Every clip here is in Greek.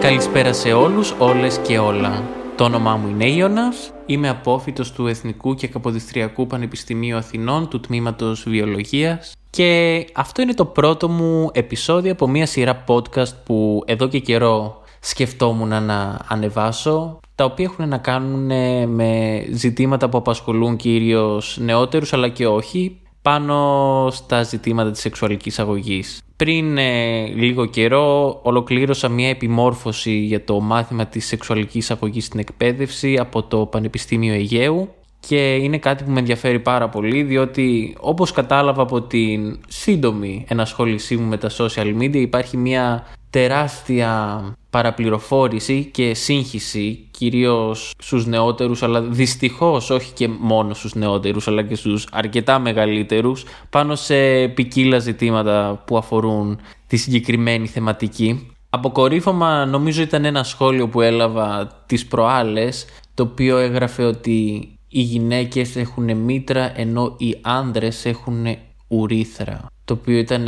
Καλησπέρα σε όλους, όλες και όλα. Το όνομά μου είναι Ιωνας, είμαι απόφοιτος του Εθνικού και Καποδιστριακού Πανεπιστημίου Αθηνών του Τμήματος Βιολογίας και αυτό είναι το πρώτο μου επεισόδιο από μια σειρά podcast που εδώ και καιρό σκεφτόμουν να ανεβάσω τα οποία έχουν να κάνουν με ζητήματα που απασχολούν κυρίως νεότερους αλλά και όχι πάνω στα ζητήματα της σεξουαλικής αγωγής. Πριν ε, λίγο καιρό ολοκλήρωσα μια επιμόρφωση για το μάθημα της σεξουαλικής αγωγής στην εκπαίδευση από το Πανεπιστήμιο Αιγαίου και είναι κάτι που με ενδιαφέρει πάρα πολύ διότι όπως κατάλαβα από την σύντομη ενασχόλησή μου με τα social media υπάρχει μια τεράστια παραπληροφόρηση και σύγχυση κυρίως στους νεότερους αλλά δυστυχώς όχι και μόνο στους νεότερους αλλά και στους αρκετά μεγαλύτερους πάνω σε ποικίλα ζητήματα που αφορούν τη συγκεκριμένη θεματική. Αποκορύφωμα νομίζω ήταν ένα σχόλιο που έλαβα τις προάλλες το οποίο έγραφε ότι οι γυναίκες έχουν μήτρα ενώ οι άνδρες έχουν ουρίθρα το οποίο ήταν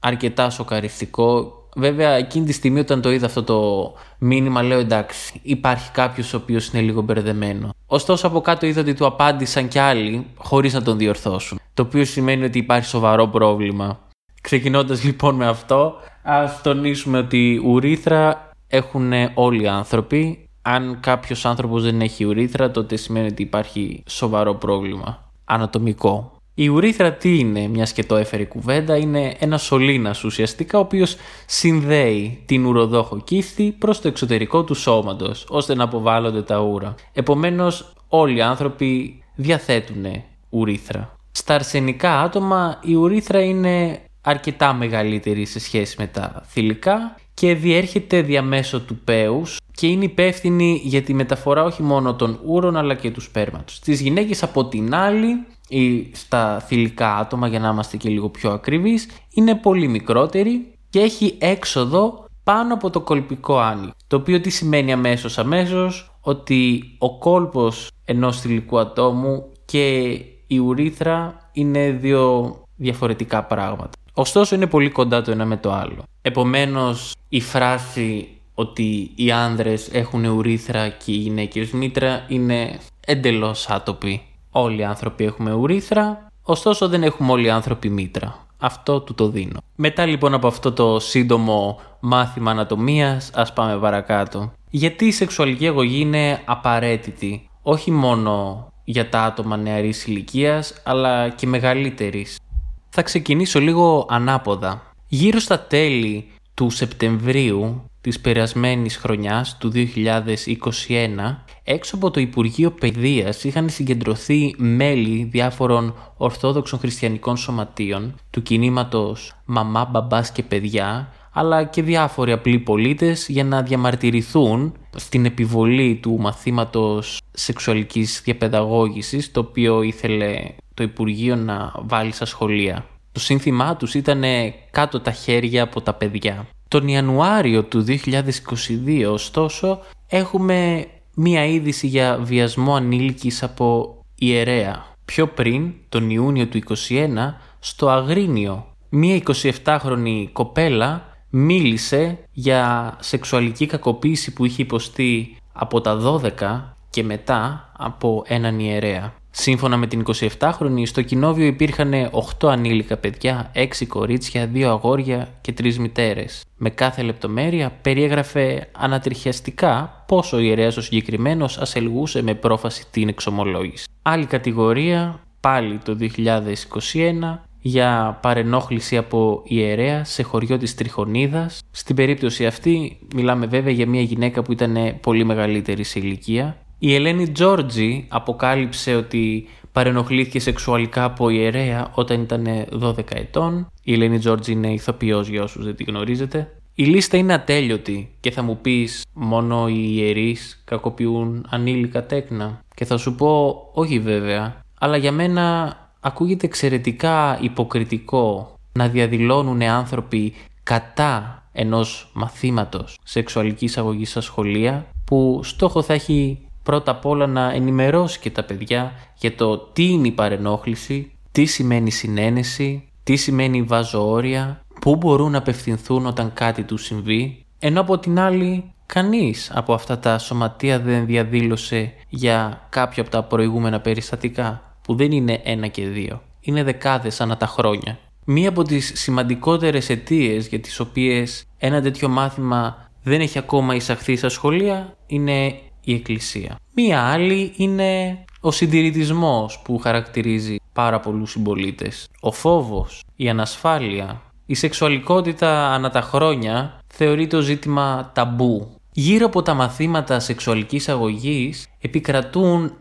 αρκετά σοκαριστικό Βέβαια, εκείνη τη στιγμή όταν το είδα αυτό το μήνυμα, λέω εντάξει, υπάρχει κάποιος ο οποίος είναι λίγο μπερδεμένο. Ωστόσο, από κάτω είδα ότι του απάντησαν κι άλλοι χωρίς να τον διορθώσουν. Το οποίο σημαίνει ότι υπάρχει σοβαρό πρόβλημα. Ξεκινώντας λοιπόν με αυτό, ας τονίσουμε ότι ουρίθρα έχουν όλοι οι άνθρωποι. Αν κάποιος άνθρωπος δεν έχει ουρίθρα, τότε σημαίνει ότι υπάρχει σοβαρό πρόβλημα ανατομικό. Η ουρίθρα τι είναι, μιας και το έφερε κουβέντα, είναι ένας σωλήνας ουσιαστικά ο οποίος συνδέει την ουροδόχο κίστη προς το εξωτερικό του σώματος, ώστε να αποβάλλονται τα ούρα. Επομένως, όλοι οι άνθρωποι διαθέτουν ουρίθρα. Στα αρσενικά άτομα η ουρίθρα είναι αρκετά μεγαλύτερη σε σχέση με τα θηλυκά και διέρχεται διαμέσω του πέους και είναι υπεύθυνη για τη μεταφορά όχι μόνο των ούρων αλλά και του σπέρματος. Στις γυναίκες από την άλλη ή στα θηλυκά άτομα για να είμαστε και λίγο πιο ακριβείς είναι πολύ μικρότερη και έχει έξοδο πάνω από το κολπικό άνοιγμα. Το οποίο τι σημαίνει αμέσως αμέσως ότι ο κόλπος ενός θηλυκού ατόμου και η ουρίθρα είναι δύο διαφορετικά πράγματα. Ωστόσο είναι πολύ κοντά το ένα με το άλλο. Επομένως η φράση ότι οι άνδρες έχουν ουρίθρα και οι γυναίκες μήτρα είναι εντελώς άτοπη. Όλοι οι άνθρωποι έχουμε ουρίθρα, ωστόσο δεν έχουμε όλοι οι άνθρωποι μήτρα. Αυτό του το δίνω. Μετά λοιπόν από αυτό το σύντομο μάθημα ανατομίας, ας πάμε παρακάτω. Γιατί η σεξουαλική αγωγή είναι απαραίτητη, όχι μόνο για τα άτομα νεαρής ηλικίας, αλλά και μεγαλύτερης. Θα ξεκινήσω λίγο ανάποδα. Γύρω στα τέλη του Σεπτεμβρίου της περασμένης χρονιάς του 2021 έξω από το Υπουργείο Παιδείας είχαν συγκεντρωθεί μέλη διάφορων ορθόδοξων χριστιανικών σωματείων του κινήματος «Μαμά, μπαμπάς και παιδιά» αλλά και διάφοροι απλοί πολίτες για να διαμαρτυρηθούν στην επιβολή του μαθήματος σεξουαλικής διαπαιδαγώγησης το οποίο ήθελε το Υπουργείο να βάλει στα σχολεία. Το σύνθημά τους ήταν κάτω τα χέρια από τα παιδιά. Τον Ιανουάριο του 2022 ωστόσο έχουμε μία είδηση για βιασμό ανήλικης από ιερέα. Πιο πριν, τον Ιούνιο του 2021, στο Αγρίνιο, μία 27χρονη κοπέλα μίλησε για σεξουαλική κακοποίηση που είχε υποστεί από τα 12 και μετά από έναν ιερέα. Σύμφωνα με την 27χρονη, στο κοινόβιο υπήρχαν 8 ανήλικα παιδιά, 6 κορίτσια, 2 αγόρια και 3 μητέρες. Με κάθε λεπτομέρεια περιέγραφε ανατριχιαστικά πόσο ο ιερέας ο συγκεκριμένος ασελγούσε με πρόφαση την εξομολόγηση. Άλλη κατηγορία, πάλι το 2021, για παρενόχληση από ιερέα σε χωριό της Τριχονίδας. Στην περίπτωση αυτή μιλάμε βέβαια για μια γυναίκα που ήταν πολύ μεγαλύτερη σε ηλικία η Ελένη Τζόρτζι αποκάλυψε ότι παρενοχλήθηκε σεξουαλικά από ιερέα όταν ήταν 12 ετών. Η Ελένη Τζόρτζι είναι ηθοποιός για όσους δεν τη γνωρίζετε. Η λίστα είναι ατέλειωτη και θα μου πεις μόνο οι ιερείς κακοποιούν ανήλικα τέκνα; Και θα σου πω όχι βέβαια, αλλά για μένα ακούγεται εξαιρετικά υποκριτικό να διαδηλώνουν άνθρωποι κατά ενός μαθήματος σεξουαλικής αγωγής στα σχολεία που στόχο θα έχει πρώτα απ' όλα να ενημερώσει και τα παιδιά για το τι είναι η παρενόχληση, τι σημαίνει συνένεση, τι σημαίνει βάζω όρια, πού μπορούν να απευθυνθούν όταν κάτι του συμβεί, ενώ από την άλλη κανείς από αυτά τα σωματεία δεν διαδήλωσε για κάποιο από τα προηγούμενα περιστατικά, που δεν είναι ένα και δύο, είναι δεκάδες ανά τα χρόνια. Μία από τις σημαντικότερες αιτίες για τις οποίες ένα τέτοιο μάθημα δεν έχει ακόμα εισαχθεί στα σχολεία είναι η Εκκλησία. Μία άλλη είναι ο συντηρητισμός που χαρακτηρίζει πάρα πολλούς συμπολίτες. Ο φόβος, η ανασφάλεια, η σεξουαλικότητα ανά τα χρόνια θεωρείται το ζήτημα ταμπού. Γύρω από τα μαθήματα σεξουαλικής αγωγής επικρατούν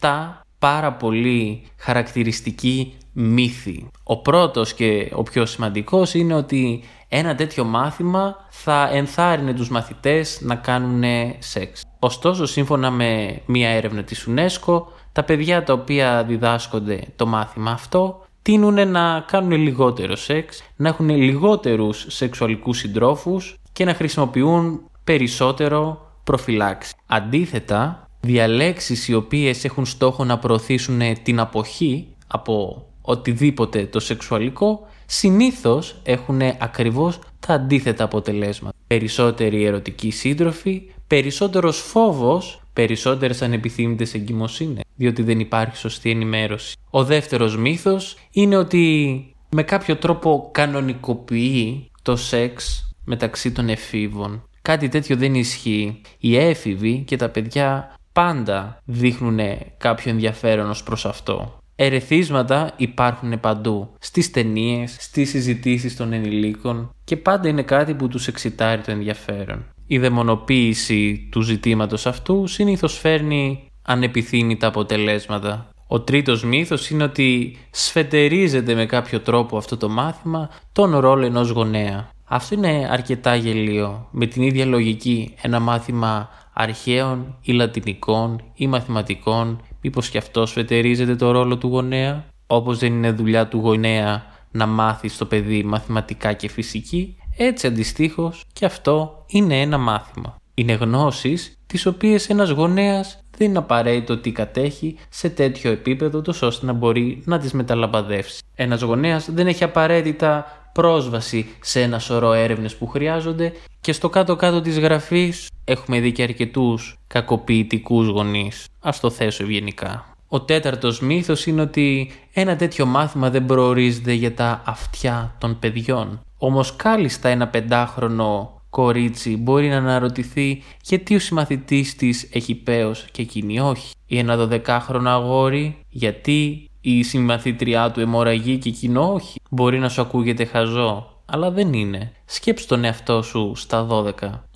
7 πάρα πολύ χαρακτηριστικοί μύθοι. Ο πρώτος και ο πιο σημαντικός είναι ότι ένα τέτοιο μάθημα θα ενθάρρυνε τους μαθητές να κάνουν σεξ. Ωστόσο, σύμφωνα με μία έρευνα της UNESCO, τα παιδιά τα οποία διδάσκονται το μάθημα αυτό τείνουν να κάνουν λιγότερο σεξ, να έχουν λιγότερους σεξουαλικούς συντρόφους και να χρησιμοποιούν περισσότερο προφυλάξη. Αντίθετα, διαλέξεις οι οποίες έχουν στόχο να προωθήσουν την αποχή από οτιδήποτε το σεξουαλικό συνήθως έχουν ακριβώς τα αντίθετα αποτελέσματα. Περισσότεροι ερωτικοί σύντροφοι, περισσότερος φόβος, περισσότερες ανεπιθύμητες εγκυμοσύνες, διότι δεν υπάρχει σωστή ενημέρωση. Ο δεύτερος μύθος είναι ότι με κάποιο τρόπο κανονικοποιεί το σεξ μεταξύ των εφήβων. Κάτι τέτοιο δεν ισχύει. Οι έφηβοι και τα παιδιά πάντα δείχνουν κάποιο ενδιαφέρον ως προς αυτό. Ερεθίσματα υπάρχουν παντού, στις ταινίες, στις συζητήσεις των ενηλίκων και πάντα είναι κάτι που τους εξητάρει το ενδιαφέρον. Η δαιμονοποίηση του ζητήματος αυτού συνήθως φέρνει ανεπιθύμητα αποτελέσματα. Ο τρίτος μύθος είναι ότι σφετερίζεται με κάποιο τρόπο αυτό το μάθημα τον ρόλο ενός γονέα. Αυτό είναι αρκετά γελίο. Με την ίδια λογική ένα μάθημα αρχαίων ή λατινικών ή μαθηματικών μήπως και αυτό σφετερίζεται το ρόλο του γονέα; Όπως δεν είναι δουλειά του γονέα να μάθει στο παιδί μαθηματικά και φυσική έτσι αντιστοίχως και αυτό είναι ένα μάθημα. Είναι γνώσεις τις οποίες ένας γονέας δεν είναι απαραίτητο ότι κατέχει σε τέτοιο επίπεδο τόσο ώστε να μπορεί να τις μεταλαμπαδεύσει. Ένας γονέας δεν έχει απαραίτητα πρόσβαση σε ένα σωρό έρευνες που χρειάζονται και στο κάτω-κάτω της γραφής έχουμε δει και αρκετούς κακοποιητικούς γονείς. Ας το θέσω ευγενικά. Ο τέταρτος μύθος είναι ότι ένα τέτοιο μάθημα δεν προορίζεται για τα αυτιά των παιδιών. Όμως κάλλιστα ένα πεντάχρονο κορίτσι μπορεί να αναρωτηθεί γιατί ο συμμαθητής της έχει πέος και εκείνη όχι. Ή ένα δωδεκάχρονο αγόρι γιατί η συμμαθήτριά του αιμορραγεί και εκείνο όχι. Μπορεί να σου ακούγεται χαζό, αλλά δεν είναι. Σκέψου τον εαυτό σου στα 12.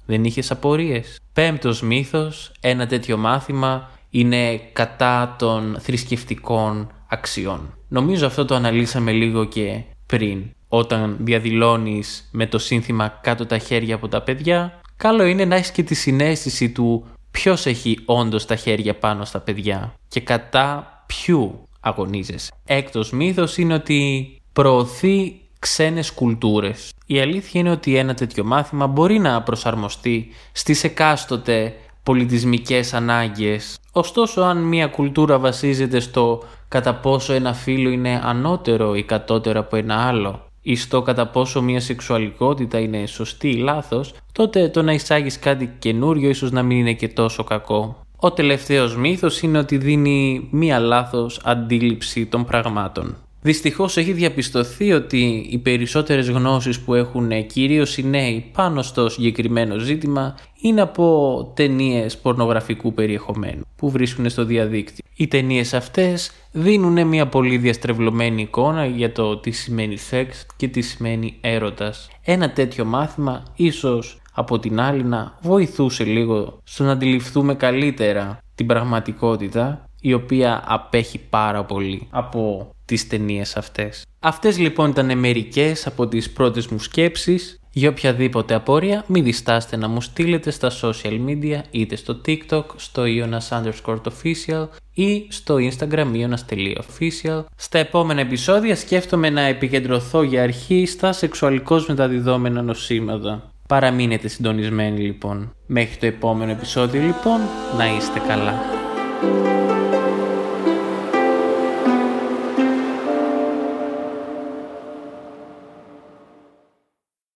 Δεν είχες απορίες. Πέμπτος μύθος, ένα τέτοιο μάθημα είναι κατά των θρησκευτικών αξιών. Νομίζω αυτό το αναλύσαμε λίγο και πριν. Όταν διαδηλώνεις με το σύνθημα κάτω τα χέρια από τα παιδιά, καλό είναι να έχεις και τη συνέστηση του ποιος έχει όντως τα χέρια πάνω στα παιδιά και κατά ποιου αγωνίζεσαι. Έκτος μύθος είναι ότι προωθεί ξένες κουλτούρες. Η αλήθεια είναι ότι ένα τέτοιο μάθημα μπορεί να προσαρμοστεί στις εκάστοτε πολιτισμικές ανάγκες. Ωστόσο αν μια κουλτούρα βασίζεται στο κατά πόσο ένα φύλλο είναι ανώτερο ή κατώτερο από ένα άλλο ή στο κατά πόσο μια σεξουαλικότητα είναι σωστή ή λάθος, τότε το να εισάγεις κάτι καινούριο ίσως να μην είναι και τόσο κακό. Ο τελευταίος μύθος είναι ότι δίνει μία λάθος αντίληψη των πραγμάτων. Δυστυχώς έχει διαπιστωθεί ότι οι περισσότερες γνώσεις που έχουν κυρίως οι νέοι πάνω στο συγκεκριμένο ζήτημα είναι από ταινίες πορνογραφικού περιεχομένου που βρίσκουν στο διαδίκτυο. Οι ταινίες αυτές δίνουν μια πολύ διαστρεβλωμένη εικόνα για το τι σημαίνει σεξ και τι σημαίνει έρωτας. Ένα τέτοιο μάθημα ίσως από την άλλη να βοηθούσε λίγο στο να αντιληφθούμε καλύτερα την πραγματικότητα η οποία απέχει πάρα πολύ από τις ταινίες αυτές. Αυτές λοιπόν ήταν μερικές από τις πρώτες μου σκέψεις. Για οποιαδήποτε απορία μην διστάστε να μου στείλετε στα social media είτε στο TikTok, στο Ionas underscore official ή στο Instagram ionas.official. Στα επόμενα επεισόδια σκέφτομαι να επικεντρωθώ για αρχή στα σεξουαλικώς μεταδιδόμενα νοσήματα. Παραμείνετε συντονισμένοι λοιπόν. Μέχρι το επόμενο επεισόδιο λοιπόν, να είστε καλά.